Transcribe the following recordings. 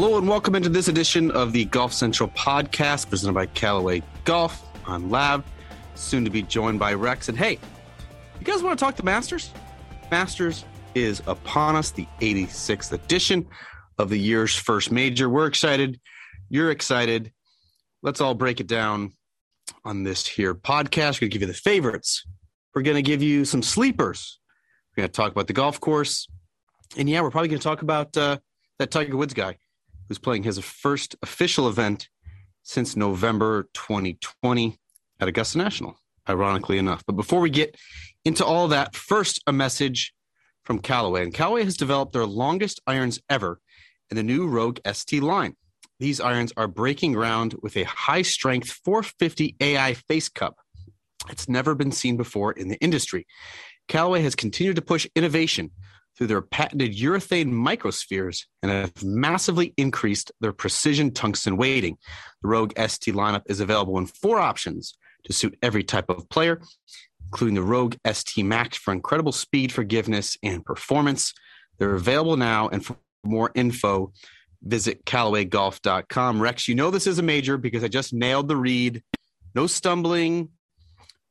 Hello and welcome into this edition of the Golf Central podcast presented by Callaway Golf. I'm Lav, soon to be joined by Rex. And hey, you guys want to talk the Masters? Masters is upon us, the 86th edition of the year's first major. We're excited. You're excited. Let's all break it down on this here podcast. We're going to give you the favorites. We're going to give you some sleepers. We're going to talk about the golf course. And yeah, we're probably going to talk about uh, that Tiger Woods guy who's playing his first official event since November 2020 at Augusta National, ironically enough. But before we get into all that, first, a message from Callaway. And Callaway has developed their longest irons ever in the new Rogue ST line. These irons are breaking ground with a high strength 450 AI face cup. It's never been seen before in the industry. Callaway has continued to push innovation through their patented urethane microspheres and have massively increased their precision tungsten weighting. The Rogue ST lineup is available in four options to suit every type of player, including the Rogue ST Max for incredible speed, forgiveness, and performance. They're available now, and for more info, visit CallawayGolf.com. Rex, you know this is a major because I just nailed the read. No stumbling,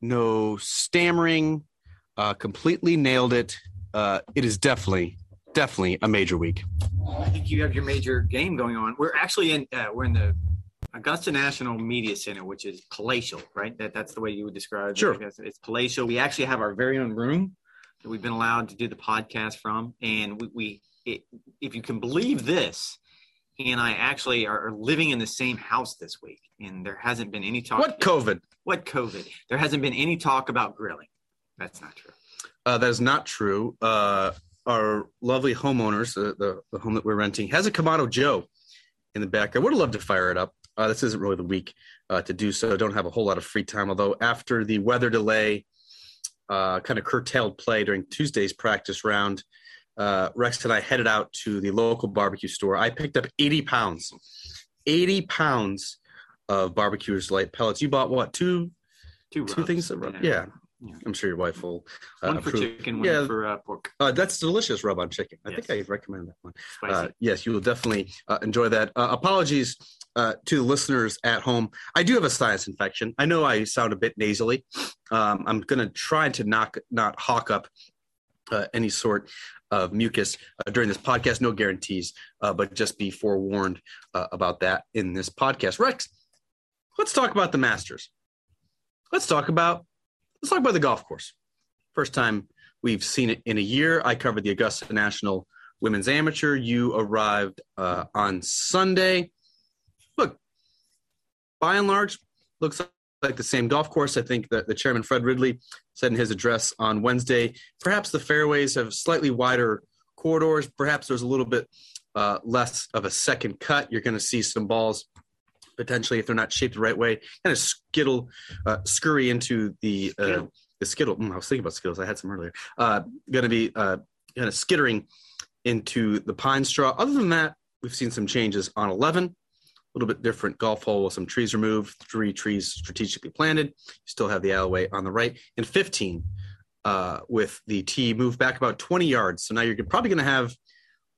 no stammering, uh, completely nailed it uh, it is definitely definitely a major week. I think you have your major game going on. We're actually in uh, we're in the Augusta National Media Center, which is palatial, right? That that's the way you would describe sure. it. Sure, it's palatial. We actually have our very own room that we've been allowed to do the podcast from, and we, we it, if you can believe this, he and I actually are living in the same house this week, and there hasn't been any talk. What COVID? What COVID? There hasn't been any talk about grilling. That's not true. Uh, that is not true. Uh, our lovely homeowners, uh, the, the home that we're renting, has a Kamado Joe in the back. I would have loved to fire it up. Uh, this isn't really the week uh, to do so. Don't have a whole lot of free time. Although after the weather delay, uh, kind of curtailed play during Tuesday's practice round, Rex and I headed out to the local barbecue store. I picked up 80 pounds, 80 pounds of barbecuers light pellets. You bought what? Two, two, two things. yeah. yeah. Yeah. I'm sure your wife will. Uh, one for approve. chicken, one yeah. for uh, pork. Uh, that's delicious rub on chicken. I yes. think I recommend that one. Uh, yes, you will definitely uh, enjoy that. Uh, apologies to the listeners at home. I do have a sinus infection. I know I sound a bit nasally. Um, I'm going to try to knock not hawk up any sort of mucus during this podcast. No guarantees, but just be forewarned about that in this podcast. Rex, let's talk about the Masters. Let's talk about Let's talk about the golf course. First time we've seen it in a year. I covered the Augusta National Women's Amateur. You arrived uh, on Sunday. Look, by and large, looks like the same golf course. I think that the chairman, Fred Ridley, said in his address on Wednesday, perhaps the fairways have slightly wider corridors. Perhaps there's a little bit uh, less of a second cut. You're going to see some balls potentially if they're not shaped the right way, kind of skittle, uh, scurry into the uh, the skittle. Mm, I was thinking about skittles. I had some earlier. Uh, going to be uh, kind of skittering into the pine straw. Other than that, we've seen some changes on 11. A little bit different golf hole with some trees removed, three trees strategically planted. You still have the alleyway on the right, and 15 uh, with the tee moved back about 20 yards. So now you're probably going to have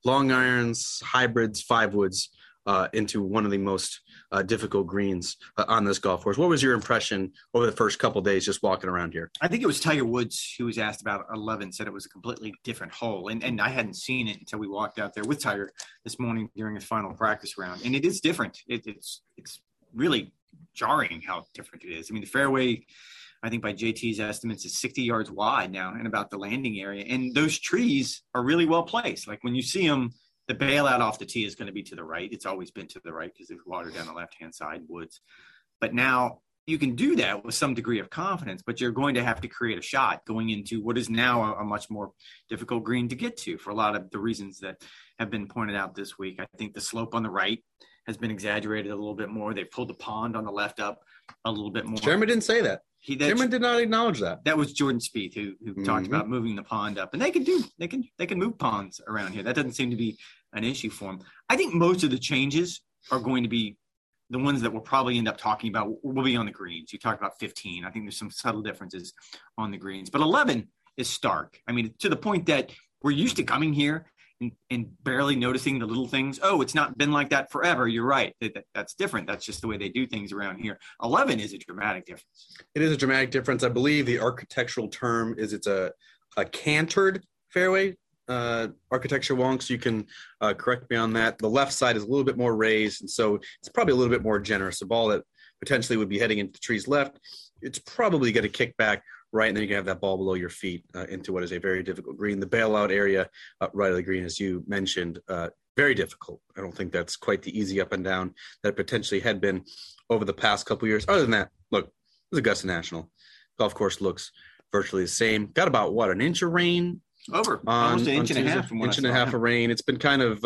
long irons, hybrids, five woods uh, into one of the most uh, difficult greens uh, on this golf course. What was your impression over the first couple days just walking around here? I think it was Tiger Woods who was asked about 11, said it was a completely different hole. And, and I hadn't seen it until we walked out there with Tiger this morning during his final practice round. And it is different. It, it's, it's really jarring how different it is. I mean, the fairway, I think by JT's estimates, is 60 yards wide now and about the landing area. And those trees are really well placed. Like when you see them, the bailout off the tee is going to be to the right. It's always been to the right because there's water down the left hand side, woods. But now you can do that with some degree of confidence, but you're going to have to create a shot going into what is now a, a, much more difficult green to get to for a lot of the reasons that have been pointed out this week. I think the slope on the right has been exaggerated a little bit more. They pulled the pond on the left up a little bit more. Chairman didn't say that. He that, Chairman did not acknowledge that. That was Jordan Spieth who who mm-hmm. talked about moving the pond up, and they can do they can they can move ponds around here. That doesn't seem to be an issue for him. I think most of the changes are going to be the ones that we'll probably end up talking about will be on the greens. You talked about 15. I think there's some subtle differences on the greens, but 11 is stark. I mean, to the point that we're used to coming here and, barely noticing the little things. Oh, it's not been like that forever. You're right. That, that's different. That's just the way they do things around here. 11 is a dramatic difference. It is a dramatic difference. I believe the architectural term is it's a, a cantered fairway uh, architecture wonks. You can uh, correct me on that. The left side is a little bit more raised, and so it's probably a little bit more generous. A ball that potentially would be heading into the tree's left, it's probably going to kick back right, and then you can have that ball below your feet uh, into what is a very difficult green. The bailout area uh, right of the green, as you mentioned, uh, very difficult. I don't think that's quite the easy up and down that it potentially had been over the past couple years. Other than that, look, it was Augusta National golf course looks virtually the same. Got about what an inch of rain over on, almost an inch and a half. Inch and a half of rain. It's been kind of.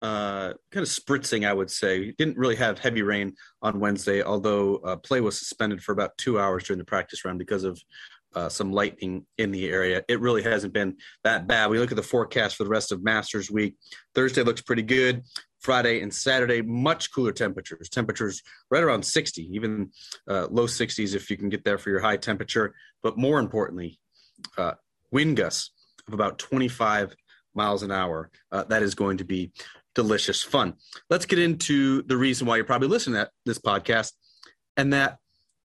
Uh, kind of spritzing, I would say. Didn't really have heavy rain on Wednesday, although uh, play was suspended for about two hours during the practice round because of uh, some lightning in the area. It really hasn't been that bad. We look at the forecast for the rest of Masters Week. Thursday looks pretty good. Friday and Saturday, much cooler temperatures. Temperatures right around 60, even uh, low 60s if you can get there for your high temperature. But more importantly, uh, wind gusts of about 25 miles an hour. Uh, that is going to be delicious fun. Let's get into the reason why you're probably listening to this podcast, and that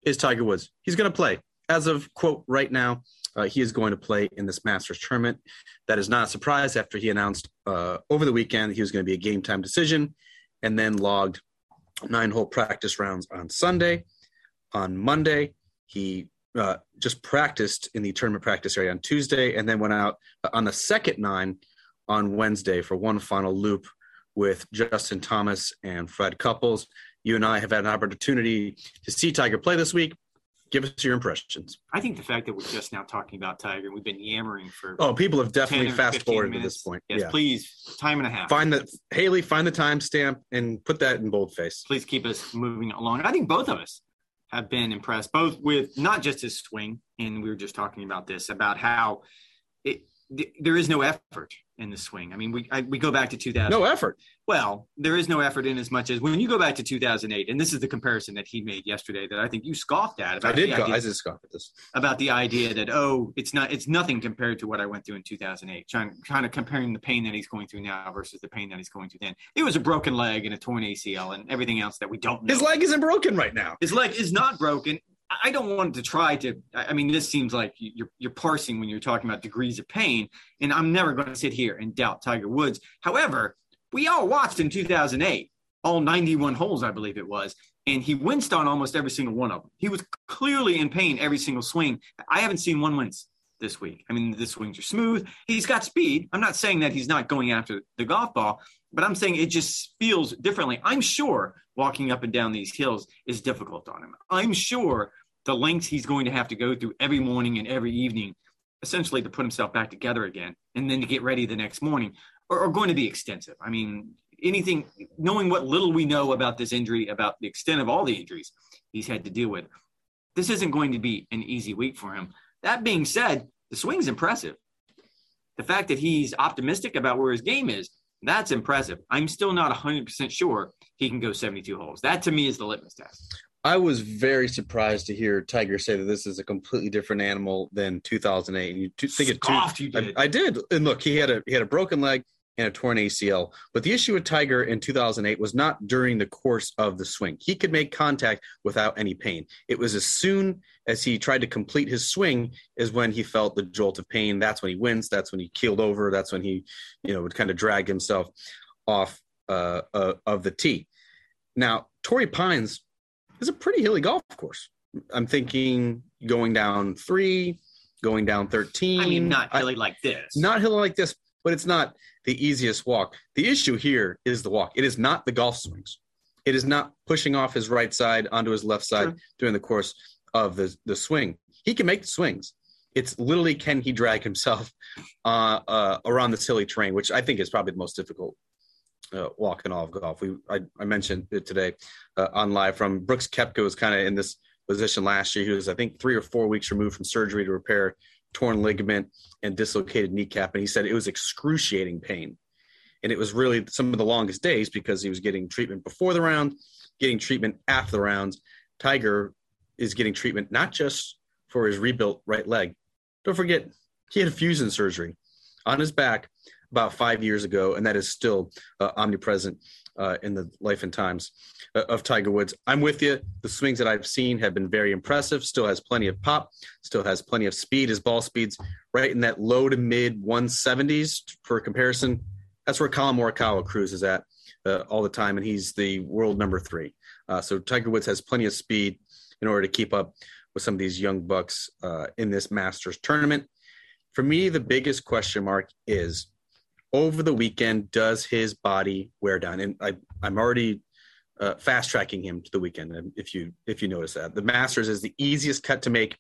is Tiger Woods. He's going to play. As of quote right now, uh, he is going to play in this Masters tournament. That is not a surprise after he announced uh, over the weekend that he was going to be a game time decision, and then logged nine hole practice rounds on Sunday. On Monday, he uh, just practiced in the tournament practice area on Tuesday, and then went out on the second nine on Wednesday for one final loop with Justin Thomas and Fred Couples. You and I have had an opportunity to see Tiger play this week. Give us your impressions. I think the fact that we're just now talking about Tiger, we've been yammering for oh, people have definitely fast forwarded to this point. Yes, yeah. please, time and a half. Find the Haley, find the timestamp and put that in boldface. Please keep us moving along. I think both of us have been impressed, both with not just his swing, and we were just talking about this about how it, there is no effort in the swing. I mean, we I, we go back to 2000. No effort. Well, there is no effort in as much as when you go back to 2008, and this is the comparison that he made yesterday that I think you scoffed at. I did. Go, idea, I did scoff at this about the idea that oh, it's not, it's nothing compared to what I went through in 2008. Trying, kind of comparing the pain that he's going through now versus the pain that he's going through then. It was a broken leg and a torn ACL and everything else that we don't know. His leg isn't broken right now. His leg is not broken. I don't want to try to. I mean, this seems like you're you're parsing when you're talking about degrees of pain, and I'm never going to sit here and doubt Tiger Woods. However, we all watched in 2008 all 91 holes, I believe it was, and he winced on almost every single one of them. He was clearly in pain every single swing. I haven't seen one wince this week. I mean, the swings are smooth. He's got speed. I'm not saying that he's not going after the golf ball, but I'm saying it just feels differently. I'm sure walking up and down these hills is difficult on him. I'm sure the lengths he's going to have to go through every morning and every evening, essentially to put himself back together again, and then to get ready the next morning, are, are going to be extensive. I mean, anything, knowing what little we know about this injury, about the extent of all the injuries he's had to deal with, this isn't going to be an easy week for him. That being said, the swing's impressive. The fact that he's optimistic about where his game is, that's impressive. I'm still not 100% sure he can go 72 holes. That to me is the litmus test. I was very surprised to hear Tiger say that this is a completely different animal than 2008. And you think it too. I, I, did. And look, he had a he had a broken leg and a torn ACL. But the issue with Tiger in 2008 was not during the course of the swing. He could make contact without any pain. It was as soon as he tried to complete his swing is when he felt the jolt of pain. That's when he winced. That's when he keeled over. That's when he, you know, would kind of drag himself off uh, uh, of the tee. Now, Torrey Pines is a pretty hilly golf course. I'm thinking going down three, going down 13. I mean, not hilly I, like this. Not hilly like this, but it's not the easiest walk. The issue here is the walk. It is not the golf swings. It is not pushing off his right side onto his left side sure. during the course of the, the swing. He can make the swings. It's literally can he drag himself uh, uh, around this hilly terrain, which I think is probably the most difficult uh, walk in all of golf. We I, I mentioned it today uh, on live from Brooks Koepka was kind of in this position last year. He was I think three or four weeks removed from surgery to repair torn ligament and dislocated kneecap. And he said it was excruciating pain. And it was really some of the longest days because he was getting treatment before the round, getting treatment after the rounds. Tiger is getting treatment not just for his rebuilt right leg. Don't forget, he had fusion surgery on his back about five years ago, and that is still uh, omnipresent uh, in the life and times uh, of Tiger Woods. I'm with you. The swings that I've seen have been very impressive. Still has plenty of pop. Still has plenty of speed. His ball speed's right in that low to mid 170s. For comparison, that's where Collin Morikawa cruises at uh, all the time, and he's the world number three. Uh, so Tiger Woods has plenty of speed in order to keep up with some of these young bucks uh, in this Masters tournament. For me, the biggest question mark is over the weekend, does his body wear down? And I, I'm already uh, fast tracking him to the weekend. If you if you notice that the Masters is the easiest cut to make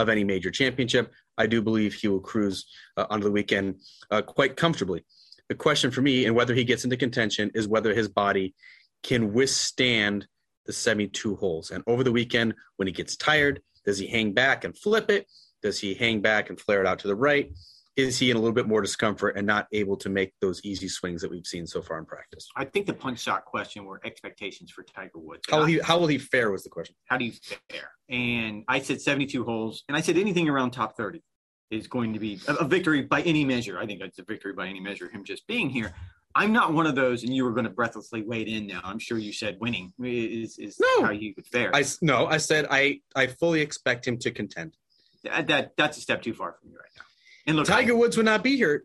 of any major championship, I do believe he will cruise uh, onto the weekend uh, quite comfortably. The question for me and whether he gets into contention is whether his body can withstand the 72 holes. And over the weekend, when he gets tired, does he hang back and flip it? Does he hang back and flare it out to the right? Is he in a little bit more discomfort and not able to make those easy swings that we've seen so far in practice? I think the punch shot question were expectations for Tiger Woods. How will he how will he fare was the question. How do you fare? And I said 72 holes, and I said anything around top 30 is going to be a, a victory by any measure. I think it's a victory by any measure. Him just being here. I'm not one of those, and you were going to breathlessly wade in now. I'm sure you said winning is, is No. how you would fare. I no, I said I I fully expect him to contend. that, that that's a step too far from you right now. And look, Tiger Woods would not be here.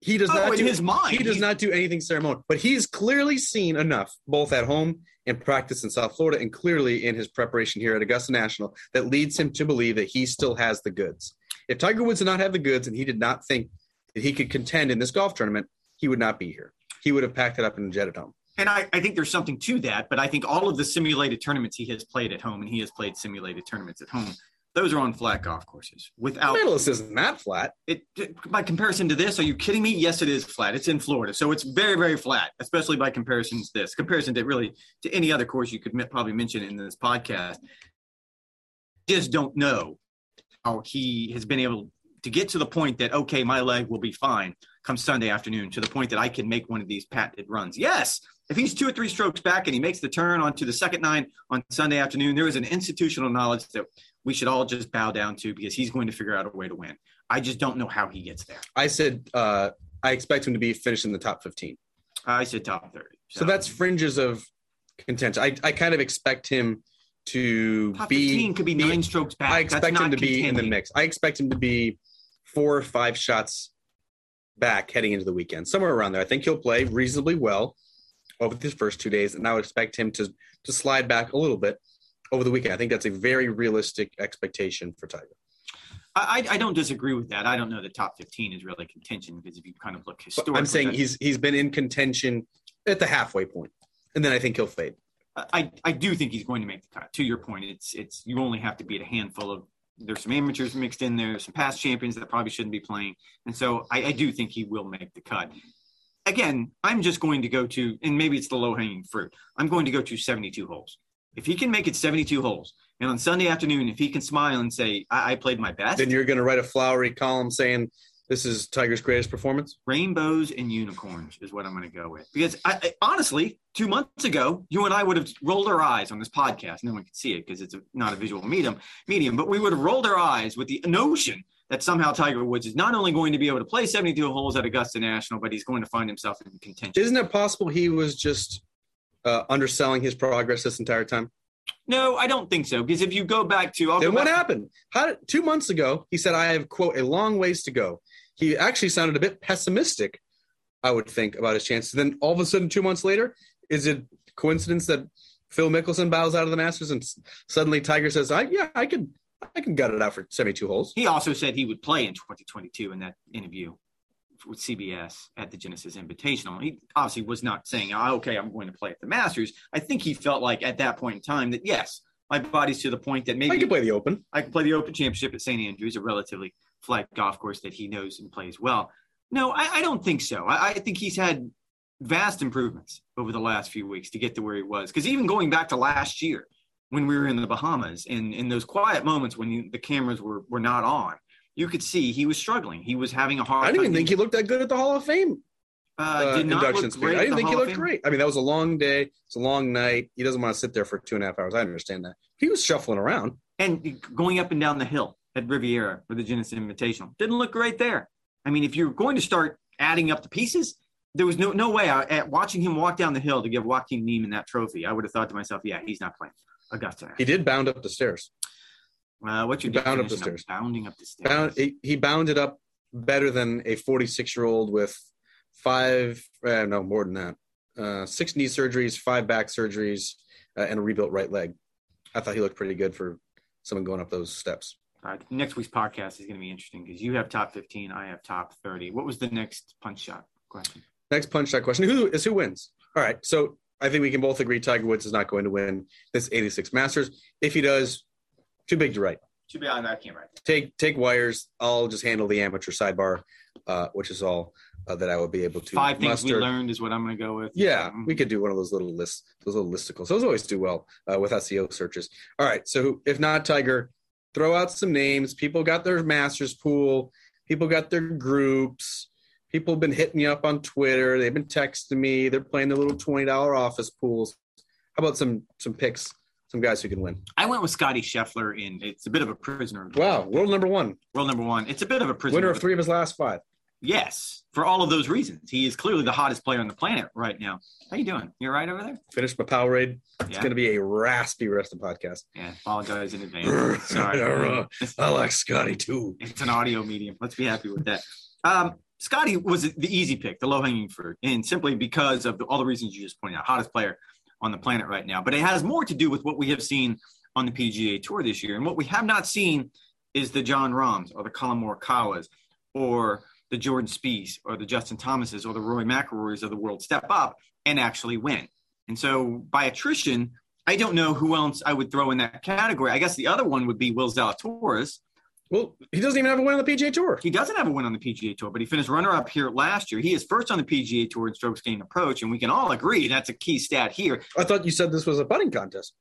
He does Oh, not do his mind, He does not do anything ceremonial, but he's clearly seen enough, both at home and practice in South Florida, and clearly in his preparation here at Augusta National, that leads him to believe that he still has the goods. If Tiger Woods did not have the goods, and he did not think that he could contend in this golf tournament, he would not be here. He would have packed it up and jetted home. And I, I think there's something to that, but I think all of the simulated tournaments he has played at home, and he has played simulated tournaments at home, those are on flat golf courses. Without Medalist isn't that flat. it, by comparison to this, are you kidding me? Yes, it is flat. It's in Florida, so it's very, very flat, especially by comparison to this. Comparison to really to any other course you could mi- probably mention in this podcast. Just don't know how he has been able to get to the point that okay, my leg will be fine come Sunday afternoon. To the point that I can make one of these patented runs. Yes, if he's two or three strokes back and he makes the turn onto the second nine on Sunday afternoon, there is an institutional knowledge that we should all just bow down to because he's going to figure out a way to win. I just don't know how he gets there. I said uh, I expect him to be finished in the top 15. I said top 30. So that's fringes of contention. I, I kind of expect him to top be 15 could be be- nine strokes back. I expect him to be in the mix. I expect him to be four or five shots back heading into the weekend, somewhere around there. I think he'll play reasonably well over these first two days, and I would expect him to to slide back a little bit over the weekend. I think that's a very realistic expectation for Tiger. I, I don't disagree with that. I don't know that top 15 is really contention because if you kind of look historically, I'm saying he's he's been in contention at the halfway point, and then I think he'll fade. I, I do think he's going to make the cut. To your point, it's it's you only have to beat a handful of. There's some amateurs mixed in there, some past champions that probably shouldn't be playing, and so I, I do think he will make the cut. Again, I'm just going to go to, and maybe it's the low hanging fruit. I'm going to go to 72 holes. If he can make it 72 holes, and on Sunday afternoon, if he can smile and say, "I, I played my best," Then you're going to write a flowery column saying this is Tiger's greatest performance. rainbows and unicorns is what I'm going to go with. Because I, I, honestly, two months ago, you and I would have rolled our eyes on this podcast. No one could see it because it's a, not a visual medium. Medium, but we would have rolled our eyes with the notion that somehow Tiger Woods is not only going to be able to play 72 holes at Augusta National, but he's going to find himself in contention. Isn't it possible he was just uh, underselling his progress this entire time? No, I don't think so. Because if you go back to, I'll Then what back- happened? How did, two months ago he said I have quote a long ways to go. He actually sounded a bit pessimistic, I would think, about his chances. Then all of a sudden, two months later, is it coincidence that Phil Mickelson bows out of the Masters and suddenly Tiger says, "I yeah, I can I can gut it out for seventy two holes." He also said he would play in 2022 in that interview with CBS at the Genesis Invitational. He obviously was not saying, oh, okay, I'm going to play at the Masters. I think he felt like at that point in time that, yes, my body's to the point that maybe I can play the Open. I can play the Open Championship at St. Andrews, a relatively flat golf course that he knows and plays well. No, I, I don't think so. I, I think he's had vast improvements over the last few weeks to get to where he was. Because even going back to last year, when we were in the Bahamas, and in those quiet moments when you, the cameras were were not on, you could see he was struggling. He was having a hard. I didn't even think he looked that good at the Hall of Fame uh, uh, did not induction look speech. great. I didn't think he Hall of looked great. I mean, that was a long day. It's a long night. He doesn't want to sit there for two and a half hours. I understand that. He was shuffling around. and going up and down the hill at Riviera for the Genesis Invitational didn't look great there. I mean, if you're going to start adding up the pieces, there was no no way. I, at watching him walk down the hill to give Joaquin Niemann that trophy, I would have thought to myself, yeah, he's not playing Augusta. He did bound up the stairs. Uh, what's your He bound up the stairs. Bounding up the stairs. Bound, he, he bounded up better than a 46 year old with five, uh, no, more than that, uh, six knee surgeries, five back surgeries, uh, and a rebuilt right leg. I thought he looked pretty good for someone going up those steps. All right, next week's podcast is going to be interesting because you have top 15, I have top 30. What was the next punch shot question? Next punch shot question: Who is who wins? All right, so I think we can both agree Tiger Woods is not going to win this 86 Masters. If he does, too big to write. Should I can't write. Take take wires. I'll just handle the amateur sidebar, uh, which is all uh, that I will be able to. Five things we learned is what I'm going to go with. Yeah, Um, we could do one of those little lists, those little listicles. Those always do well uh, with SEO searches. All right, so if not Tiger, throw out some names. People got their masters pool. People got their groups. People have been hitting me up on Twitter. They've been texting me. They're playing the little twenty dollar office pools. How about some some picks? Some guys who can win. I went with Scottie Scheffler in. It's a bit of a prisoner. Wow, world number one, World number one. It's a bit of a prisoner. winner of three of his last five. Yes, for all of those reasons. He is clearly the hottest player on the planet right now. How you doing? You're right over there? Finished my Powerade. It's Yeah. going to be a raspy rest of the podcast. Yeah. Apologize in advance. Sorry. I like Scottie too. it's an audio medium. Let's be happy with that. Um, Scottie was the easy pick, the low hanging fruit, and simply because of the, all the reasons you just pointed out, hottest player on the planet right now. But it has more to do with what we have seen on the PGA Tour this year, and what we have not seen is the Jon Rahms or the Collin Morikawas or the Jordan Spieth or the Justin Thomases or the Rory McIlroys of the world step up and actually win. And so by attrition, I don't know who else I would throw in that category. I guess the other one would be Will Zalatoris. Well, he doesn't even have a win on the PGA Tour. He doesn't have a win on the PGA Tour, but he finished runner up here last year. He is first on the PGA Tour in strokes gained approach, and we can all agree that's a key stat here. I thought you said this was a putting contest,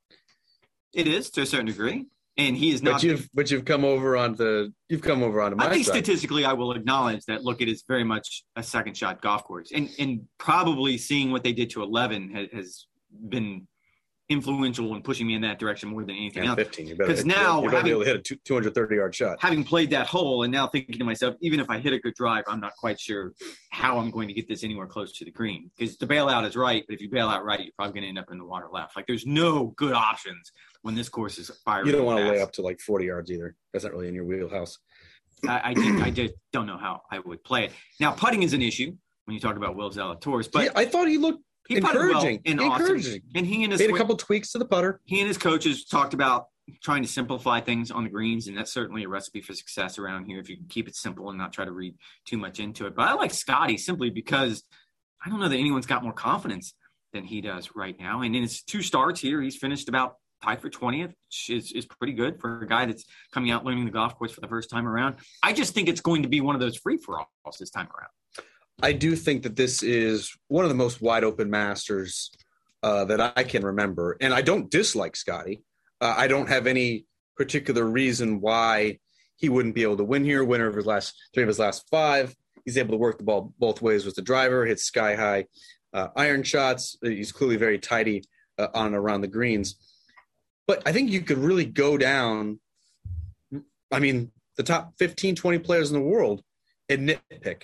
It is to a certain degree, and he is not. but you've but you've come over on the you've come over onto my I think side. statistically, I will acknowledge that. Look, it is very much a second shot golf course, and and probably seeing what they did to eleven has, has been influential in pushing me in that direction more than anything and else. 15. You better 'Cause hit- now you better having- be able to hit a two, 230 yard shot. having played that hole and now thinking to myself, even if I hit a good drive, I'm not quite sure how I'm going to get this anywhere close to the green. Because the bailout is right, but if you bail out right, you're probably going to end up in the water left. Like there's no good options when this course is firing. You don't want to lay up to like 40 yards either. That's not really in your wheelhouse. I, I, did, I just don't know how I would play it. Now putting is an issue when you talk about Will Zalatoris, but Yeah, I thought he looked he putted well encouraging. in Austin. encouraging. And he and his Made a couple tweaks to the putter. he and his coaches talked about trying to simplify things on the greens, and that's certainly a recipe for success around here if you can keep it simple and not try to read too much into it. But I like Scottie simply because I don't know that anyone's got more confidence than he does right now. And in his two starts here, he's finished about tied for 20th, which is, is pretty good for a guy that's coming out learning the golf course for the first time around. I just think it's going to be one of those free for alls this time around. I do think that this is one of the most wide open masters uh, that I can remember. And I don't dislike Scottie. Uh, I don't have any particular reason why he wouldn't be able to win here. Winner of his last three of his last five. He's able to work the ball both ways with the driver, hits sky high uh, iron shots. He's clearly very tidy uh, on and around the greens. But I think you could really go down. I mean, the top 15, 20 players in the world and nitpick.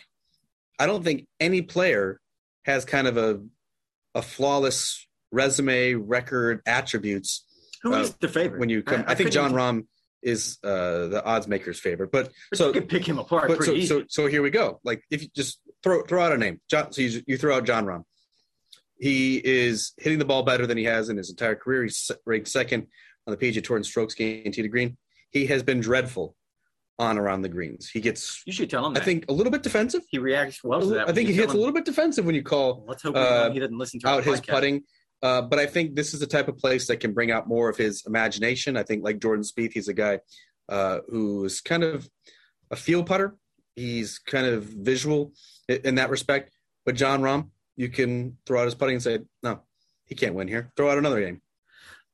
I don't think any player has kind of a a flawless resume, record, attributes Who is Uh, the favorite? when you come. I, think couldn't John even- Rahm is uh, the odds maker's favorite, but but so you could pick him apart but pretty so, so so here we go. Like if you just throw throw out a name, John. So you, you throw out Jon Rahm. He is hitting the ball better than he has in his entire career. He's ranked second on the PGA Tour in strokes gained tee to green. He has been dreadful on around the greens. He gets, you should tell him I that. think, a little bit defensive. he reacts well to that. I think he gets tell a little bit defensive when you call Let's hope uh, he doesn't listen to out his podcast. putting. Uh, but I think this is the type of place that can bring out more of his imagination. I think, like Jordan Spieth, he's a guy uh, who's kind of a field putter. He's kind of visual in that respect. But Jon Rahm, you can throw out his putting and say, no, he can't win here. Throw out another game.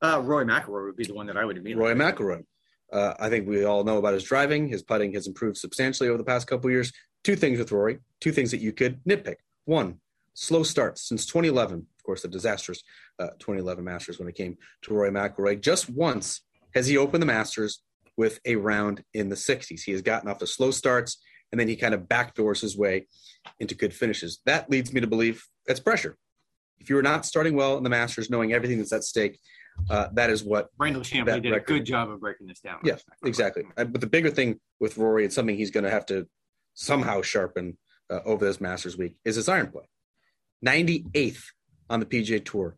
Uh, Rory McIlroy would be the one that I would immediately. Rory McIlroy. Uh, I think we all know about his driving. His putting has improved substantially over the past couple years. Two things with Rory. Two things that you could nitpick. One, slow starts since 2011. Of course, the disastrous uh, 2011 Masters when it came to Rory McIlroy. Just once has he opened the Masters with a round in the 60s. He has gotten off the slow starts and then he kind of backdoors his way into good finishes. That leads me to believe that's pressure. If you are not starting well in the Masters, knowing everything that's at stake, uh, that is what Brandel Chamblee did record. a good job of breaking this down. Yeah, exactly. Uh, But the bigger thing with Rory, and something he's going to have to somehow sharpen uh, over this Masters week, is his iron play. 98th on the PGA Tour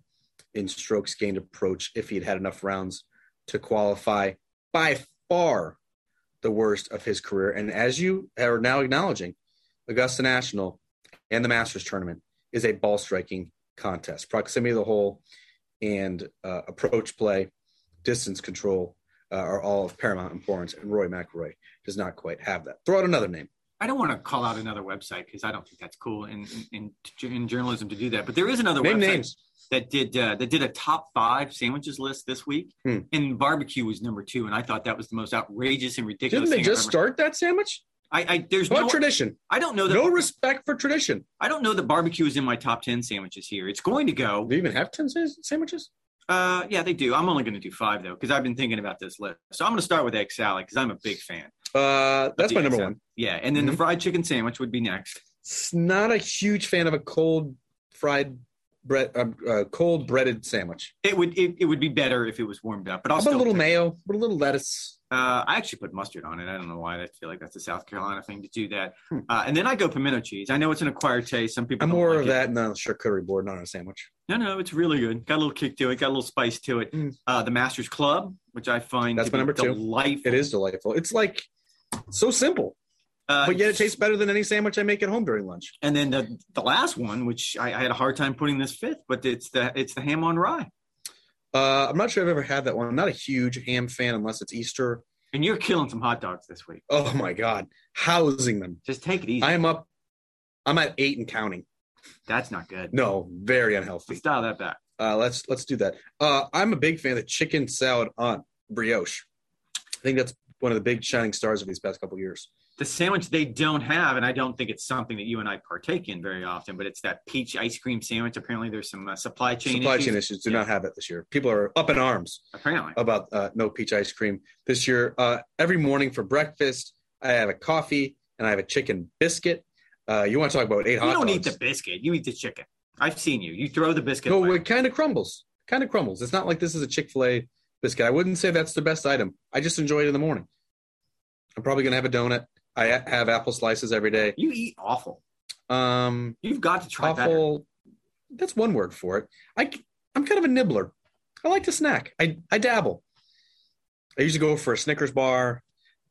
in strokes gained approach if he'd had enough rounds to qualify. By far the worst of his career. And as you are now acknowledging, Augusta National and the Masters tournament is a ball striking contest. Proximity of the hole and uh, approach play, distance control uh, are all of paramount importance. And Rory McIlroy does not quite have that. Throw out another name. I don't want to call out another website because I don't think that's cool in, in in journalism to do that. But there is another Name website names. that did uh, that did a top five sandwiches list this week, Hmm. and barbecue was number two. And I thought that was the most outrageous and ridiculous. Didn't they just start that sandwich? I, I there's What no tradition? I don't know that No respect for tradition. I don't know that barbecue is in my top ten sandwiches here. It's going to go. Do you even have 10 sandwiches? Uh, yeah, they do. I'm only going to do five though because I've been thinking about this list. So I'm going to start with egg salad because I'm a big fan. Uh, that's my number egg one. Yeah, and then the Mhm. fried chicken sandwich would be next. S- Not a huge fan of a cold fried bread, uh, uh, cold breaded sandwich. It would it, it would be better if it was warmed up, but I'll a little mayo, a little lettuce. Uh, I actually put mustard on it. I don't know why. I feel like that's a South Carolina thing to do that. Hmm. Uh, and then I go pimento cheese. I know it's an acquired taste. Some people. I'm more like of it. that and on a charcuterie board, not on a sandwich. No, no, it's really good. Got a little kick to it. Got a little spice to it. Mm. Uh, the Masters Club, which I find That's to my be number two. delightful. It is delightful. It's like so simple, uh, but yet it tastes better than any sandwich I make at home during lunch. And then the the last one, which I, I had a hard time putting this fifth, but it's the it's the ham on rye. Uh, I'm not sure I've ever had that one. I'm not a huge ham fan unless it's Easter. And you're killing some hot dogs this week. Oh my God, housing them. Just take it easy. I am up. I'm at eight and counting. That's not good. No, very unhealthy. Let's dial that back. Uh, let's let's do that. Uh, I'm a big fan of the chicken salad on brioche. I think that's one of the big shining stars of these past couple years. The sandwich they don't have, and I don't think it's something that you and I partake in very often, but it's that peach ice cream sandwich. Apparently, there's some uh, supply chain Supply issues. chain issues do Yeah. not have that this year. People are up in arms Apparently, about uh, no peach ice cream this year. Uh, every morning for breakfast, I have a coffee and I have a chicken biscuit. Uh, you want to talk about eight you hot don't dogs? eat the biscuit. You eat the chicken. I've seen you. You throw the biscuit. No, away. it kind of crumbles. Kind of crumbles. It's not like this is a Chick Fil A biscuit. I wouldn't say that's the best item. I just enjoy it in the morning. I'm probably gonna have a donut. I have apple slices every day. You eat awful. Um, You've got to try better. awful. That's one word for it. I I'm kind of a nibbler. I like to snack. I I dabble. I usually go for a Snickers bar.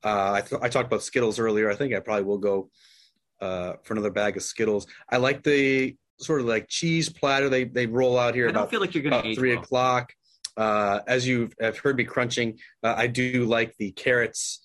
Uh, I th- I talked about Skittles earlier. I think I probably will go uh, for another bag of Skittles. I like the sort of like cheese platter they they roll out here I don't about feel like you're going to three well. o'clock. Uh, as you have heard me crunching, uh, I do like the carrots,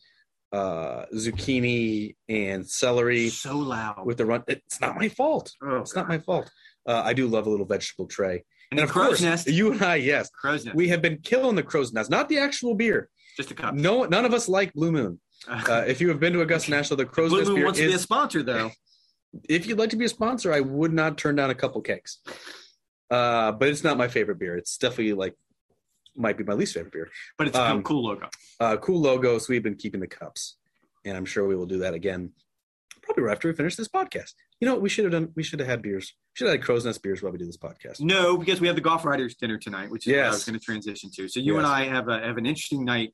uh, zucchini, and celery So loud. with the run. It's not my fault. oh, It's not my fault. Uh, I do love a little vegetable tray. and, And the of crow's course, nest. you and I, yes, crow's nest. we have been killing the crow's nest, not the actual beer. Just a cup. No, none of us like Blue Moon. Uh, if you have been to Augusta National, the crow's Blue nest Moon beer wants to be a sponsor, though. If you'd like to be a sponsor, I would not turn down a couple cakes. Uh, but it's not my favorite beer. It's definitely like might be my least favorite beer. But it's a Um, cool logo. Uh, cool logo, so we've been keeping the cups, and I'm sure we will do that again, probably right after we finish this podcast. You know, what we should have done. We should have had beers. Should have had crow's nest beers while we do this podcast. No, because we have the golf riders dinner tonight, which is what I was going to transition to. So you and I have a, have an interesting night.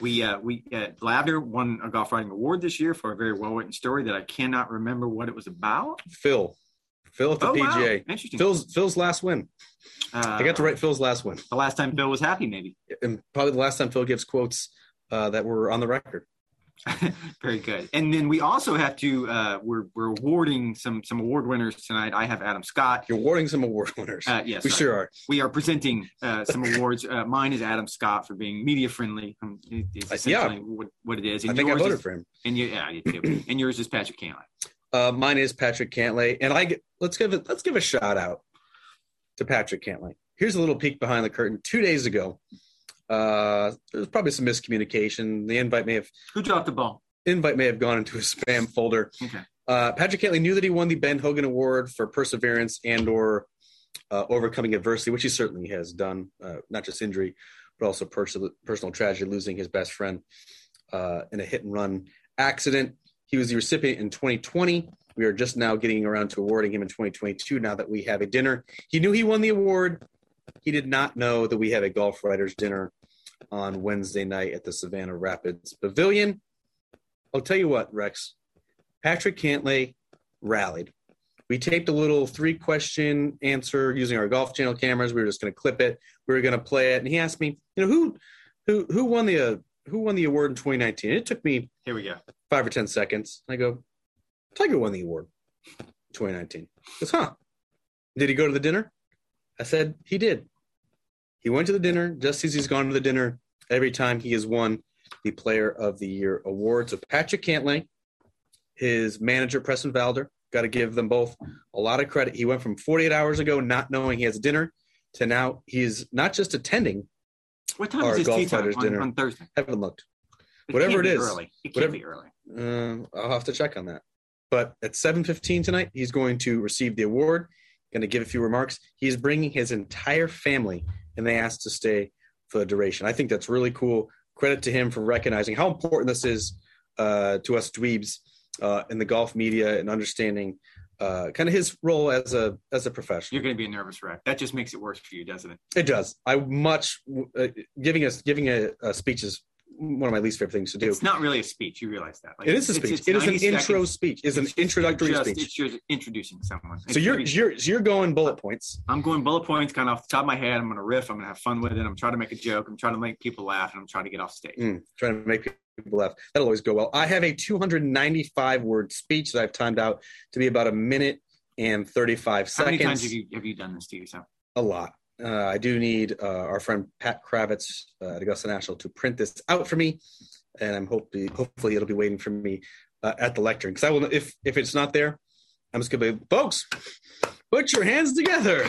We uh, we uh, Lavner won a golf riding award this year for a very well written story that I cannot remember what it was about. Phil, Phil at the oh wow, PGA. interesting. Phil's Phil's last win. uh, I got to write Phil's last win, the last time Phil was happy, maybe. and probably the last time Phil gives quotes uh, that were on the record. Very good. And then we also have to uh, we're we're awarding some some award winners tonight. I have Adam Scott. You're awarding some award winners. Uh, yes, we sorry. sure are. we are presenting uh, some awards. Uh, mine is Adam Scott for being media friendly. Um, Uh, essentially yeah. what, what it is. I And think I voted is, for him. And you, yeah, I too. and yours is Patrick Cantlay. Uh, mine is Patrick Cantlay, and I get, let's give it let's give a shout out to Patrick Cantlay. Here's a little peek behind the curtain. Two days ago, uh, there was probably some miscommunication. The invite may have Who dropped the ball? invite may have gone into a spam folder. Okay. Uh, Patrick Cantlay knew that he won the Ben Hogan Award for perseverance and or uh, overcoming adversity, which he certainly has done. Uh, not just injury, but also personal personal tragedy, losing his best friend uh, in a hit and run accident. He was the recipient in 2020. We are just now getting around to awarding him in 2022 now that we have a dinner. He knew he won the award. He did not know that we have a golf writers dinner on Wednesday night at the Savannah Rapids Pavilion. I'll tell you what, Rex. Patrick Cantlay rallied. We taped a little three question answer using our golf channel cameras. We were just going to clip it. We were going to play it, and he asked me, you know, who who who won the uh, who won the award in 2019? It took me Here we go. Five or ten seconds. I go, Tiger won the award, 2019. He goes, huh? Did he go to the dinner? I said he did. He went to the dinner just as he's gone to the dinner every time he has won the Player of the Year award. So Patrick Cantlay, his manager Preston Valder, got to give them both a lot of credit. He went from 48 hours ago not knowing he has a dinner to now he's not just attending. What time is his golf tea time on, dinner. on Thursday? Haven't looked. It Whatever can't it be. Early. It Whatever- can't be early. Uh, I'll have to check on that. But at 7:15 tonight, he's going to receive the award. Going to give a few remarks. He's bringing his entire family, and they asked to stay for the duration. I think that's really cool. Credit to him for recognizing how important this is uh, to us dweebs uh, in the golf media and understanding uh, kind of his role as a as a professional. You're going to be a nervous wreck. That just makes it worse for you, doesn't it? It does. I much uh, giving us giving a, a speech is one of my least favorite things to do. It's not really a speech. You realize that. Like, It is a speech. it's it is an 90 intro seconds. speech. It's an It's just- introductory just- speech. It's just introducing someone. So you're you're you're going bullet points. I'm going bullet points kind of off the top of my head. I'm going to riff. I'm going to have fun with it. I'm trying to make a joke. I'm trying to make people laugh, and I'm trying to get off stage. Mm, trying to make people laugh. That'll always go well. I have a 295 word speech that I've timed out to be about a minute and 35 seconds. How seconds. many times have you have you done this to yourself? a lot. Uh, I do need uh, our friend Pat Kravitz uh, at Augusta National to print this out for me, and I'm hoping hopefully it'll be waiting for me uh, at the lectern because I will if if it's not there, I'm just gonna be folks. Put your hands together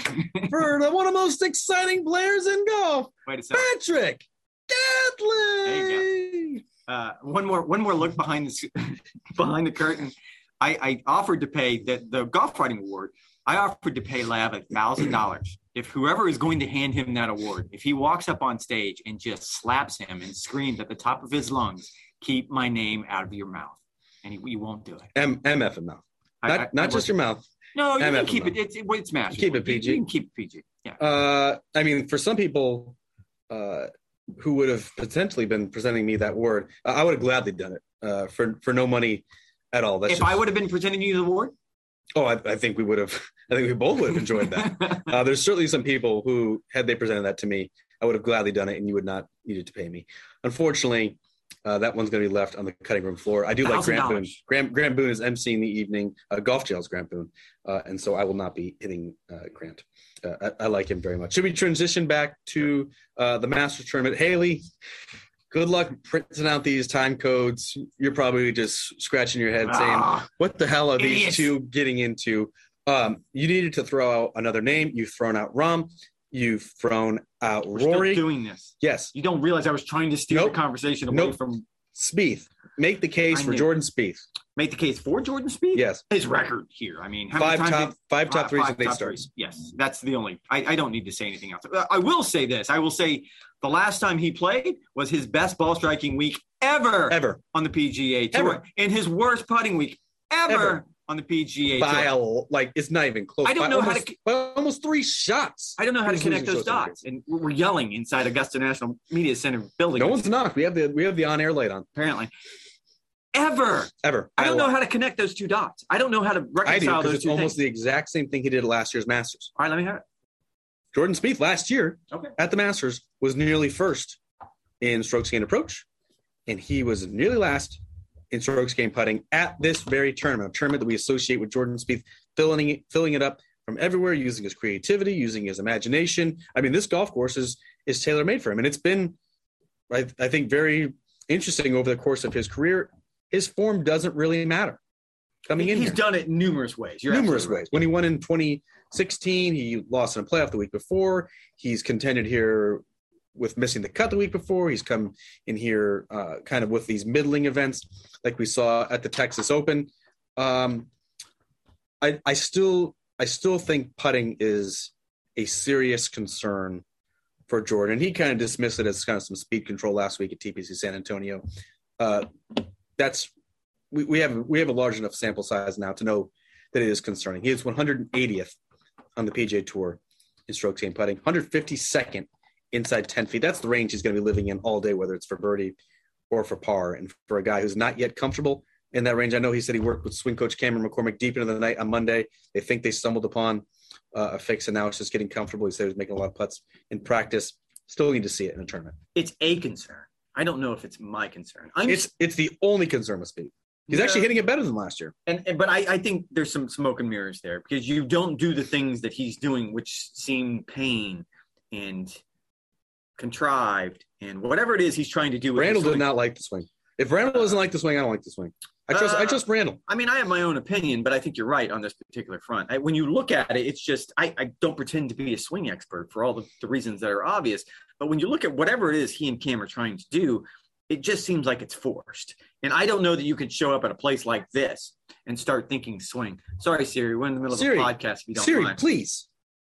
for the one of the most exciting players in golf, Wait a second. Patrick Cantlay. Uh, one more one more look behind the behind the curtain. I, I offered to pay the the golf writing award. I offered to pay Lav a thousand dollars if whoever is going to hand him that award, if he walks up on stage and just slaps him and screams at the top of his lungs, "Keep my name out of your mouth," and he, he won't do it. M MF in mouth, not I- not I just your mouth. no. You MF can keep it. It's it, it's master. Keep it PG. You, can keep it PG. Yeah. Uh, I mean, for some people uh, who would have potentially been presenting me that word, I I would have gladly done it uh, for for no money at all. That's if just- I would have been presenting you the award, oh, I, I think we would have. I think we both would have enjoyed that. uh, there's certainly some people who, had they presented that to me, I would have gladly done it, and you would not needed to pay me. Unfortunately, uh, that one's going to be left on the cutting room floor. I do like Grant Boone. Grant, Grant Boone is emceeing the evening. Uh, Golf Channel's Grant Boone, uh, and so I will not be hitting uh, Grant. Uh, I, I like him very much. Should we transition back to uh, the Masters tournament? Haley, good luck printing out these time codes. You're probably just scratching your head saying, Ah, "What the hell are these two getting into?" Um, you needed to throw out another name. You've thrown out Rahm. You've thrown out we're still Rory. doing this. yes, You don't realize I was trying to steer Nope. the conversation away Nope. from Spieth. Make the case for. Jordan Spieth. make the case for Jordan Spieth. Yes, His record here. I mean, how five many times top five top threes five eight top starts. threes. Yes, that's the only. I, I don't need to say anything else. I will say this. I will say the last time he played was his best ball striking week ever, Ever on the PGA Tour, Ever. and his worst putting week ever, Ever. on the PGA by a, Tour. like it's not even close. I don't By know how to- by almost three shots. I don't know how to connect those dots, and we're yelling inside Augusta National Media Center building. No one's knocked. We have the we have the on air light on. apparently ever. Ever. I don't know how to connect those two dots. I don't know how to reconcile I do those it's two almost things. the exact same thing he did last year's Masters. All right, let me have it. Jordan Spieth last year Okay. at the Masters was nearly first in strokes gained approach, and he was nearly last in strokes gained putting at this very tournament, a tournament that we associate with Jordan Spieth, filling it, filling it up from everywhere, using his creativity, using his imagination. I mean, this golf course is is tailor made for him, and it's been, I, I think, very interesting over the course of his career. His form doesn't really matter coming in He's here done it numerous ways. You're numerous ways. When he won in 2016, he lost in a playoff the week before. He's contended here with missing the cut the week before. He's come in here uh, kind of with these middling events, like we saw at the Texas Open. Um, I, I still, I still think putting is a serious concern for Jordan. He kind of dismissed it as kind of some speed control last week at TPC San Antonio. Uh, that's we, we have we have a large enough sample size now to know that it is concerning. He is 180th on the PGA Tour in strokes gained putting, 152nd inside 10 feet. That's the range he's going to be living in all day, whether it's for birdie or for par. And for a guy who's not yet comfortable in that range, I know he said he worked with swing coach Cameron McCormick deep into the night on Monday. They think they stumbled upon uh, a fix, and now it's just getting comfortable. He said he was making a lot of putts in practice. Still need to see it in a tournament. It's a concern. I don't know if it's my concern. I'm It's it's the only concern with speed. He's Yeah. actually hitting it better than last year. and, and but I, I think there's some smoke and mirrors there because you don't do the things that he's doing which seem pain and contrived and whatever it is he's trying to do with Brandel did not like the swing. If Brandel doesn't like the swing, I don't like the swing. I trust I Uh, trust Brandel. I mean, I have my own opinion, but I think you're right on this particular front. I, when you look at it, it's just I, I don't pretend to be a swing expert for all the, the reasons that are obvious. But when you look at whatever it is he and Cam are trying to do, it just seems like it's forced. And I don't know that you can show up at a place like this and start thinking swing. Sorry, Siri, we're in the middle Siri, of a podcast. If you don't Siri, mind, please.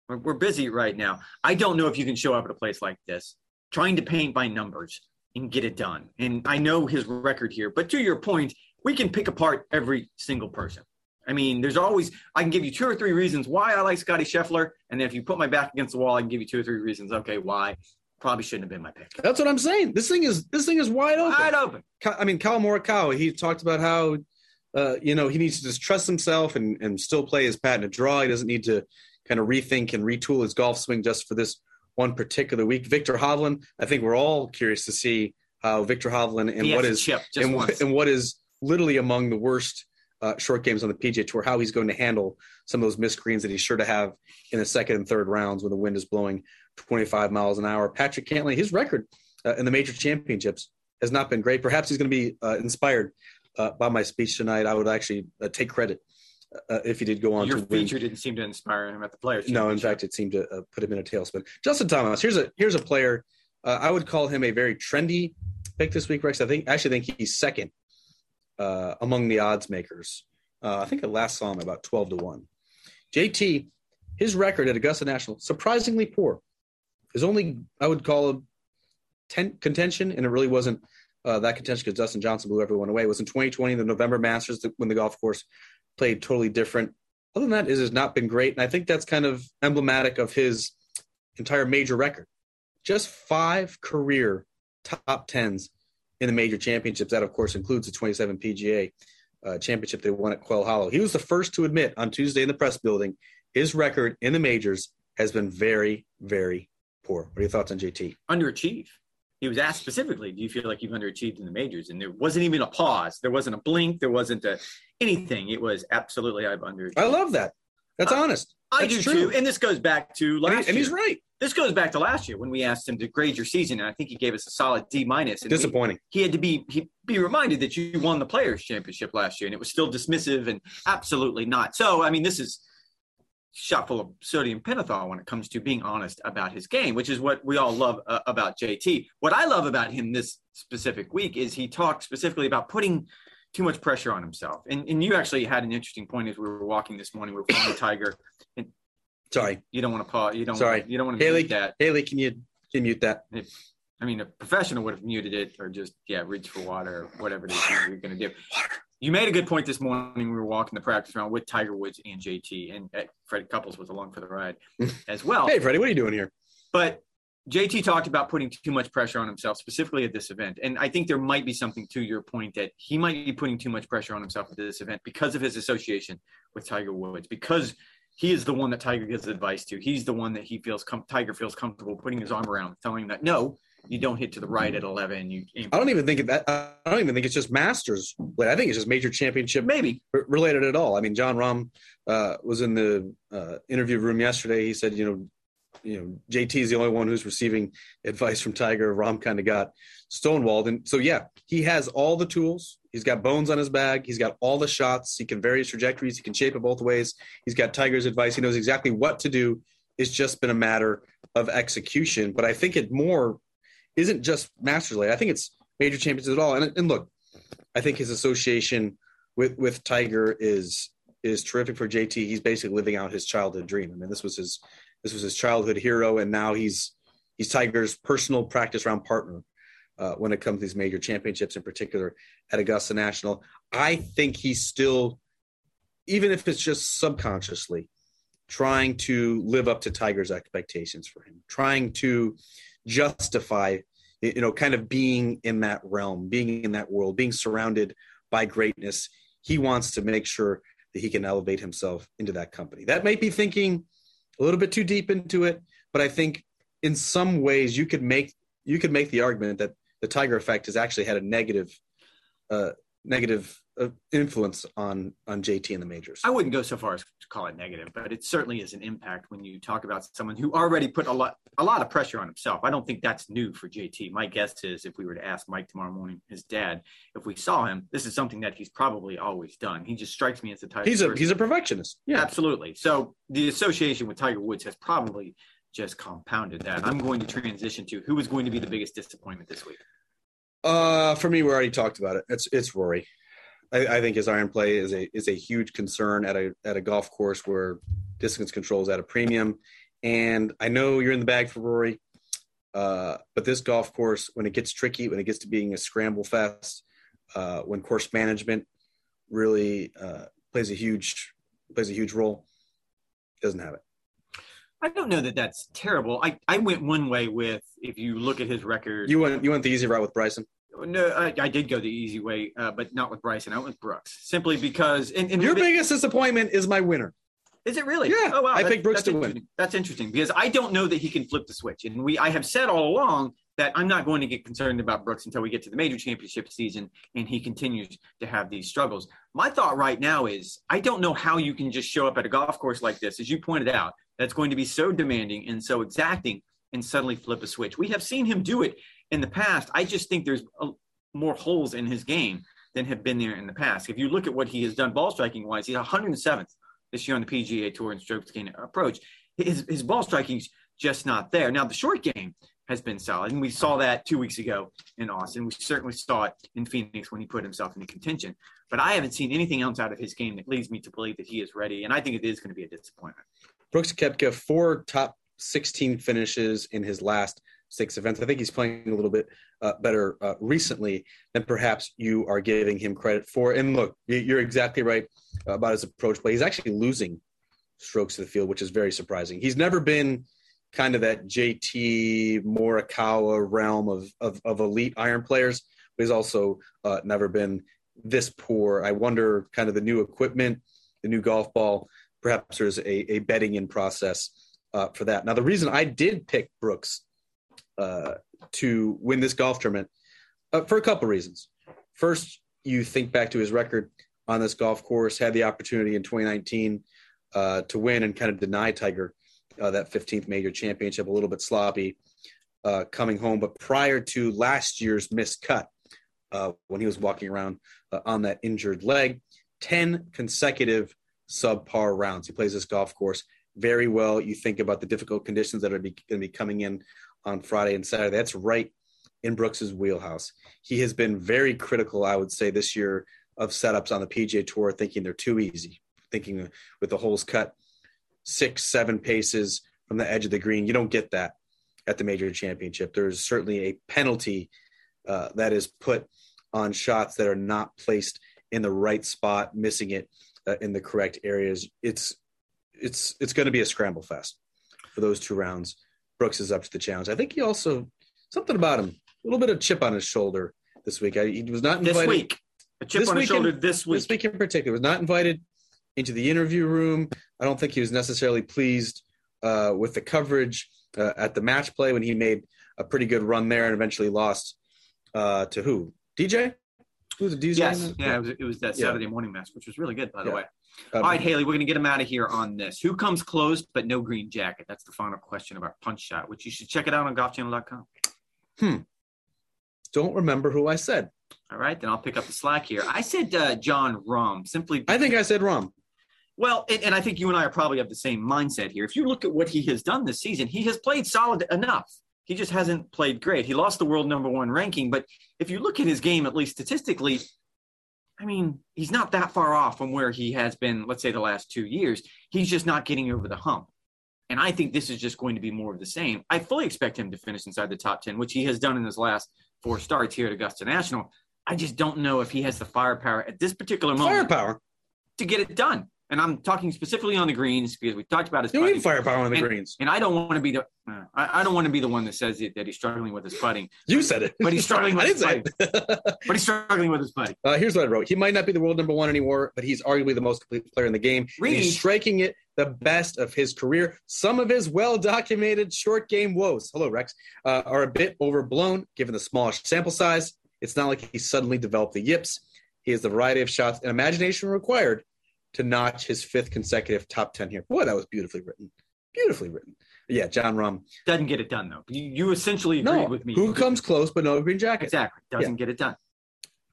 we're, we're busy right now. I don't know if you can show up at a place like this trying to paint by numbers and get it done. And I know his record here, but to your point, we can pick apart every single person. I mean, there's always I can give you two or three reasons why I like Scottie Scheffler, and then if you put my back against the wall, I can give you two or three reasons. Okay, why probably shouldn't have been my pick. That's what I'm saying. This thing is this thing is wide open. Wide open. I mean, Collin Morikawa, he talked about how, uh, you know, he needs to just trust himself and, and still play his patented draw. He doesn't need to kind of rethink and retool his golf swing just for this one particular week. Viktor Hovland, I think we're all curious to see how Viktor Hovland and He what is and, once. and what is literally among the worst uh, short games on the PGA Tour, how he's going to handle some of those missed greens that he's sure to have in the second and third rounds when the wind is blowing 25 miles an hour. Patrick Cantlay, his record uh, in the major championships has not been great. Perhaps he's going to be uh, inspired uh, by my speech tonight. I would actually uh, take credit uh, if he did go on Your to win. feature didn't seem to inspire him at the players. No, in fact, it seemed to uh, put him in a tailspin. Justin Thomas, here's a here's a player. Uh, I would call him a very trendy pick this week, Rex. I think actually think he's second uh, among the odds makers. Uh, I think I last saw him about twelve to one. JT, his record at Augusta National surprisingly poor. Is only I would call him ten, contention, and it really wasn't uh, that contention because Dustin Johnson blew everyone away. It was in 2020, the November Masters, when the golf course played totally different other than that, it has not been great. And I think that's kind of emblematic of his entire major record. Just five career top tens in the major championships. That, of course, includes the 27 PGA uh, championship they won at Quail Hollow. He was the first to admit on Tuesday in the press building his record in the majors has been very, very poor. What are your thoughts on JT? underachieve. He was asked specifically, "Do you feel like you've underachieved in the majors?" And there wasn't even a pause. There wasn't a blink. There wasn't a anything. It was absolutely I've underachieved. I love that. That's honest. I That's do true. too. And this goes back to And, last he- and he's year. right. This goes back to last year when we asked him to grade your season, and I think he gave us a solid D minus. And we- Disappointing. he had to be he be reminded that you won the Players Championship last year, and it was still dismissive and absolutely not. So, I mean, this is shot full of sodium pentothal when it comes to being honest about his game, which is what we all love uh, about JT. What I love about him this specific week is he talked specifically about putting too much pressure on himself. And and you actually had an interesting point as we were walking this morning. We were following Tiger. Sorry. You don't want to pause. You don't. Sorry. You don't want to Haley, mute that. Haley, can you, can mute that? I mean, a professional would have muted it or just yeah, reach for water or whatever it is you're going to do. You made a good point this morning. We were walking the practice round with Tiger Woods and JT, and uh, Fred Couples was along for the ride as well. Hey, Freddie, what are you doing here? But JT talked about putting too much pressure on himself, specifically at this event. And I think there might be something to your point that he might be putting too much pressure on himself at this event because of his association with Tiger Woods, because he is the one that Tiger gives advice to. He's the one that he feels com- Tiger feels comfortable putting his arm around, telling him that no, you don't hit to the right at 11. You aim I don't even think that. I don't even think it's just Masters. I think it's just major championship maybe related at all. I mean, Jon Rahm uh, was in the uh, interview room yesterday. He said, you know, you know, JT is the only one who's receiving advice from Tiger. Rahm kind of got stonewalled, and so yeah, he has all the tools. He's got bones on his bag. He's got all the shots. He can vary his trajectories. He can shape it both ways. He's got Tiger's advice. He knows exactly what to do. It's just been a matter of execution. But I think it more isn't just Masters related. I think it's major champions at all. And, and look, I think his association with with Tiger is is terrific for JT. He's basically living out his childhood dream. I mean, this was his this was his childhood hero, and now he's he's Tiger's personal practice round partner uh, when it comes to these major championships, in particular at Augusta National. I think he's still, even if it's just subconsciously, trying to live up to Tiger's expectations for him, trying to justify, you know, kind of being in that realm, being in that world, being surrounded by greatness. He wants to make sure that he can elevate himself into that company. That might be thinking a little bit too deep into it, but I think in some ways you could make you could make the argument that the Tiger effect has actually had a negative uh, negative uh, influence on on JT in the majors. I wouldn't go so far as to call it negative, but it certainly is an impact when you talk about someone who already put a lot a lot of pressure on himself. I don't think that's new for JT. My guess is if we were to ask Mike tomorrow morning, his dad, if we saw him, this is something that he's probably always done. He just strikes me as the type. He's a he's a perfectionist. Yeah, absolutely. So the association with Tiger Woods has probably just compounded that. I'm going to transition to who is going to be the biggest disappointment this week. Uh, for me, we already talked about it. It's it's Rory. I, I, think his iron play is a is a huge concern at a at a golf course where distance control is at a premium. And I know you're in the bag for Rory, uh, but this golf course, when it gets tricky, when it gets to being a scramble fest, uh, when course management really uh, plays a huge plays a huge role, doesn't have it. I don't know that that's terrible. I, I went one way with if you look at his record. You went you went the easy route with Bryson. No, I, I did go the easy way, uh, but not with Bryson. I went with Brooks simply because. And, and your biggest disappointment is my winner. Is it really? Yeah. Oh wow. I picked Brooks to win. That's interesting because I don't know that he can flip the switch, and we I have said all along that I'm not going to get concerned about Brooks until we get to the major championship season and he continues to have these struggles. My thought right now is I don't know how you can just show up at a golf course like this, as you pointed out, that's going to be so demanding and so exacting and suddenly flip a switch. We have seen him do it in the past. I just think there's a, more holes in his game than have been there in the past. If you look at what he has done ball striking wise, he's 107th this year on the PGA Tour in strokes gained approach. His, his ball striking's just not there. Now, the short game has been solid. And we saw that two weeks ago in Austin. We certainly saw it in Phoenix when he put himself into contention. But I haven't seen anything else out of his game that leads me to believe that he is ready. And I think it is going to be a disappointment. Brooks Koepka, four top 16 finishes in his last six events. I think he's playing a little bit uh, better uh, recently than perhaps you are giving him credit for. And look, you're exactly right about his approach play. He's actually losing strokes to the field, which is very surprising. He's never been – kind of that JT Morikawa realm of, of, of elite iron players, but he's also uh, never been this poor. I wonder, kind of the new equipment, the new golf ball. Perhaps there's a, a betting in process uh, for that. Now, the reason I did pick Brooks uh, to win this golf tournament uh, for a couple reasons. First, you think back to his record on this golf course, had the opportunity in 2019 uh, to win and kind of deny Tiger uh, that 15th major championship, a little bit sloppy uh, coming home. But prior to last year's missed cut, uh, when he was walking around on that injured leg, 10 consecutive subpar rounds. He plays this golf course very well. You think about the difficult conditions that are going to be coming in on Friday and Saturday. That's right in Brooks's wheelhouse. He has been very critical, I would say, this year of setups on the PGA Tour, thinking they're too easy, thinking with the holes cut six, seven paces from the edge of the green. You don't get that at the major championship. There's certainly a penalty uh, that is put on shots that are not placed in the right spot, missing it uh, in the correct areas. It's it's it's going to be a scramble fest for those two rounds. Brooks is up to the challenge. I think he also something about him, a little bit of chip on his shoulder this week. I, he was not invited this week. A chip on his shoulder in, this week. This week in particular was not invited into the interview room. I don't think he was necessarily pleased uh, with the coverage uh, at the match play when he made a pretty good run there and eventually lost uh, to who? DJ? Who's the DJ? Yes, yeah, it was, it was that Saturday yeah. morning match, which was really good, by the yeah. way. All right, Haley, we're going to get him out of here on this. Who comes close but no green jacket? That's the final question about Punch Shot, which you should check it out on golfchannel.com. Hmm. Don't remember who I said. All right, then I'll pick up the slack here. I said uh, Jon Rahm. Simply, I think I said Rahm. Well, and, and, I think you and I are probably of the same mindset here. If you look at what he has done this season, he has played solid enough. He just hasn't played great. He lost the world number one ranking, but if you look at his game, at least statistically, I mean, he's not that far off from where he has been, let's say, the last two years. He's just not getting over the hump. And I think this is just going to be more of the same. I fully expect him to finish inside the top 10, which he has done in his last four starts here at Augusta National. I just don't know if he has the firepower at this particular moment Firepower. to get it done. And I'm talking specifically on the greens because we talked about his You need putting. firepower on the and, greens. And I don't want to be the uh, I, I don't want to be the one that says that, that he's struggling with his putting, You said it. But he's struggling with I didn't say his it. but he's struggling with his putting. Uh, here's what I wrote. He might not be the world number one anymore, but he's arguably the most complete player in the game. Reed. He's striking it the best of his career. Some of his well documented short game woes, hello, Rex, uh, are a bit overblown given the smallish sample size. It's not like he suddenly developed the yips. He has the variety of shots and imagination required to notch his fifth consecutive top 10 here. Boy, that was beautifully written. Beautifully written. Yeah, Jon Rahm. Doesn't get it done though. You, you essentially agreed No, with me. who comes close but no green jacket? exactly doesn't get it done.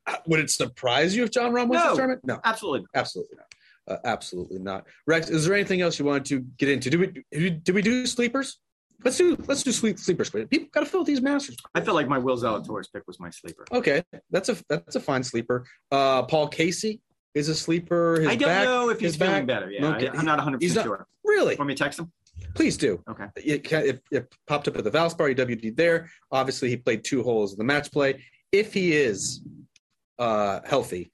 Uh, Would it surprise you if Jon Rahm wins No. the tournament? No. Absolutely. Absolutely not. Uh, absolutely not. Rex, is there anything else you wanted to get into? Do we do we do sleepers? Let's do let's do sleep sleepers. People got to fill these masters. I feel like my Will Zalatoris pick was my sleeper. Okay, that's a that's a fine sleeper. Uh, Paul Casey is a sleeper. His I don't back, know if he's feeling back- better. Yeah, Okay. I, am not 100 percent sure. Really? Want me to text him? Please do. Okay. It, it, it popped up at the Valspar. He WD'd there. Obviously, he played two holes in the match play. If he is uh, healthy,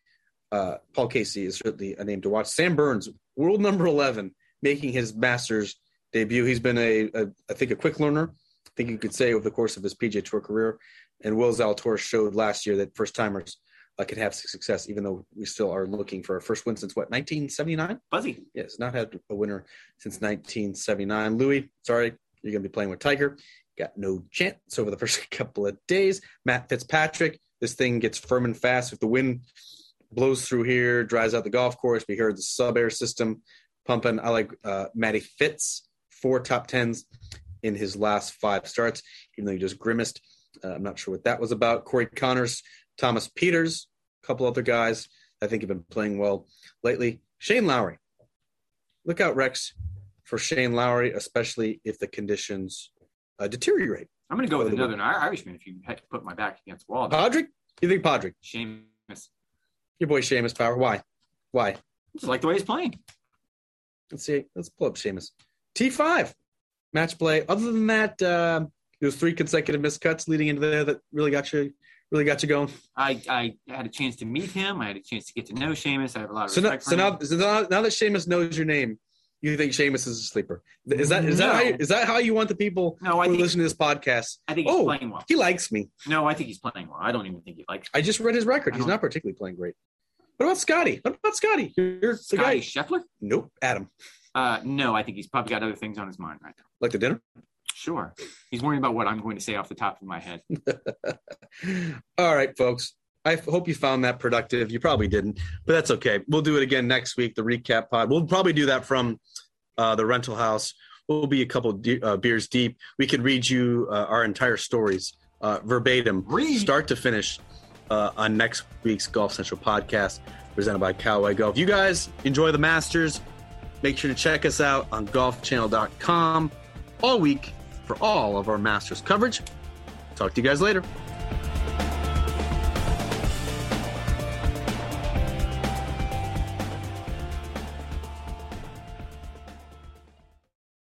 uh, Paul Casey is certainly a name to watch. Sam Burns, world number 11, making his Masters debut. He's been a, a I think, a quick learner. I think you could say over the course of his PJ Tour career. And Will Zalatoris showed last year that first timers uh, can have success, even though we still are looking for a first win since what 1979. Fuzzy. Yes, not had a winner since 1979. Louis, sorry, you're going to be playing with Tiger. Got no chance over the first couple of days. Matt Fitzpatrick, this thing gets firm and fast. If the wind blows through here, dries out the golf course, we heard the sub air system pumping. I like uh, Matty Fitz, four top tens in his last five starts, even though he just grimaced. Uh, I'm not sure what that was about. Corey Conners, Thomas Pieters, a couple other guys I think have been playing well lately. Shane Lowry. Look out, Rex, for Shane Lowry, especially if the conditions uh, deteriorate. I'm going to go with the- another Irishman if you had to put my back against the wall. Padraig? You think Padraig? Seamus. Your boy Seamus Power. Why? Why? Just like the way he's playing. Let's see. Let's pull up Seamus. T5 match play. Other than that, uh, those three consecutive miscuts leading into there that really got you, really got you going. I, I had a chance to meet him. I had a chance to get to know Seamus. I have a lot of So now, respect so for now, him. so now, now that Seamus knows your name, you think Seamus is a sleeper? Is that is that how you, is that how you want the people No, I who think listen to this podcast? I think he's Oh, playing well. he likes me. No, I think he's playing well. I don't even think he likes I just read his record. He's not particularly playing great. What about Scottie? What about Scottie? You're the Scottie guy. Scheffler. Nope. Adam. Uh, no, I think he's probably got other things on his mind right now. Like the dinner? Sure, he's worrying about what I'm going to say off the top of my head. All right, folks. I hope you found that productive. You probably didn't, but that's okay. We'll do it again next week. The recap pod. We'll probably do that from uh, the rental house. We'll be a couple de- uh, beers deep. We can read you uh, our entire stories uh, verbatim, Read. start to finish, uh, on next week's Golf Central podcast presented by Callaway Golf. You guys enjoy the Masters. Make sure to check us out on golfchannel.com all week for all of our Masters coverage. Talk to you guys later.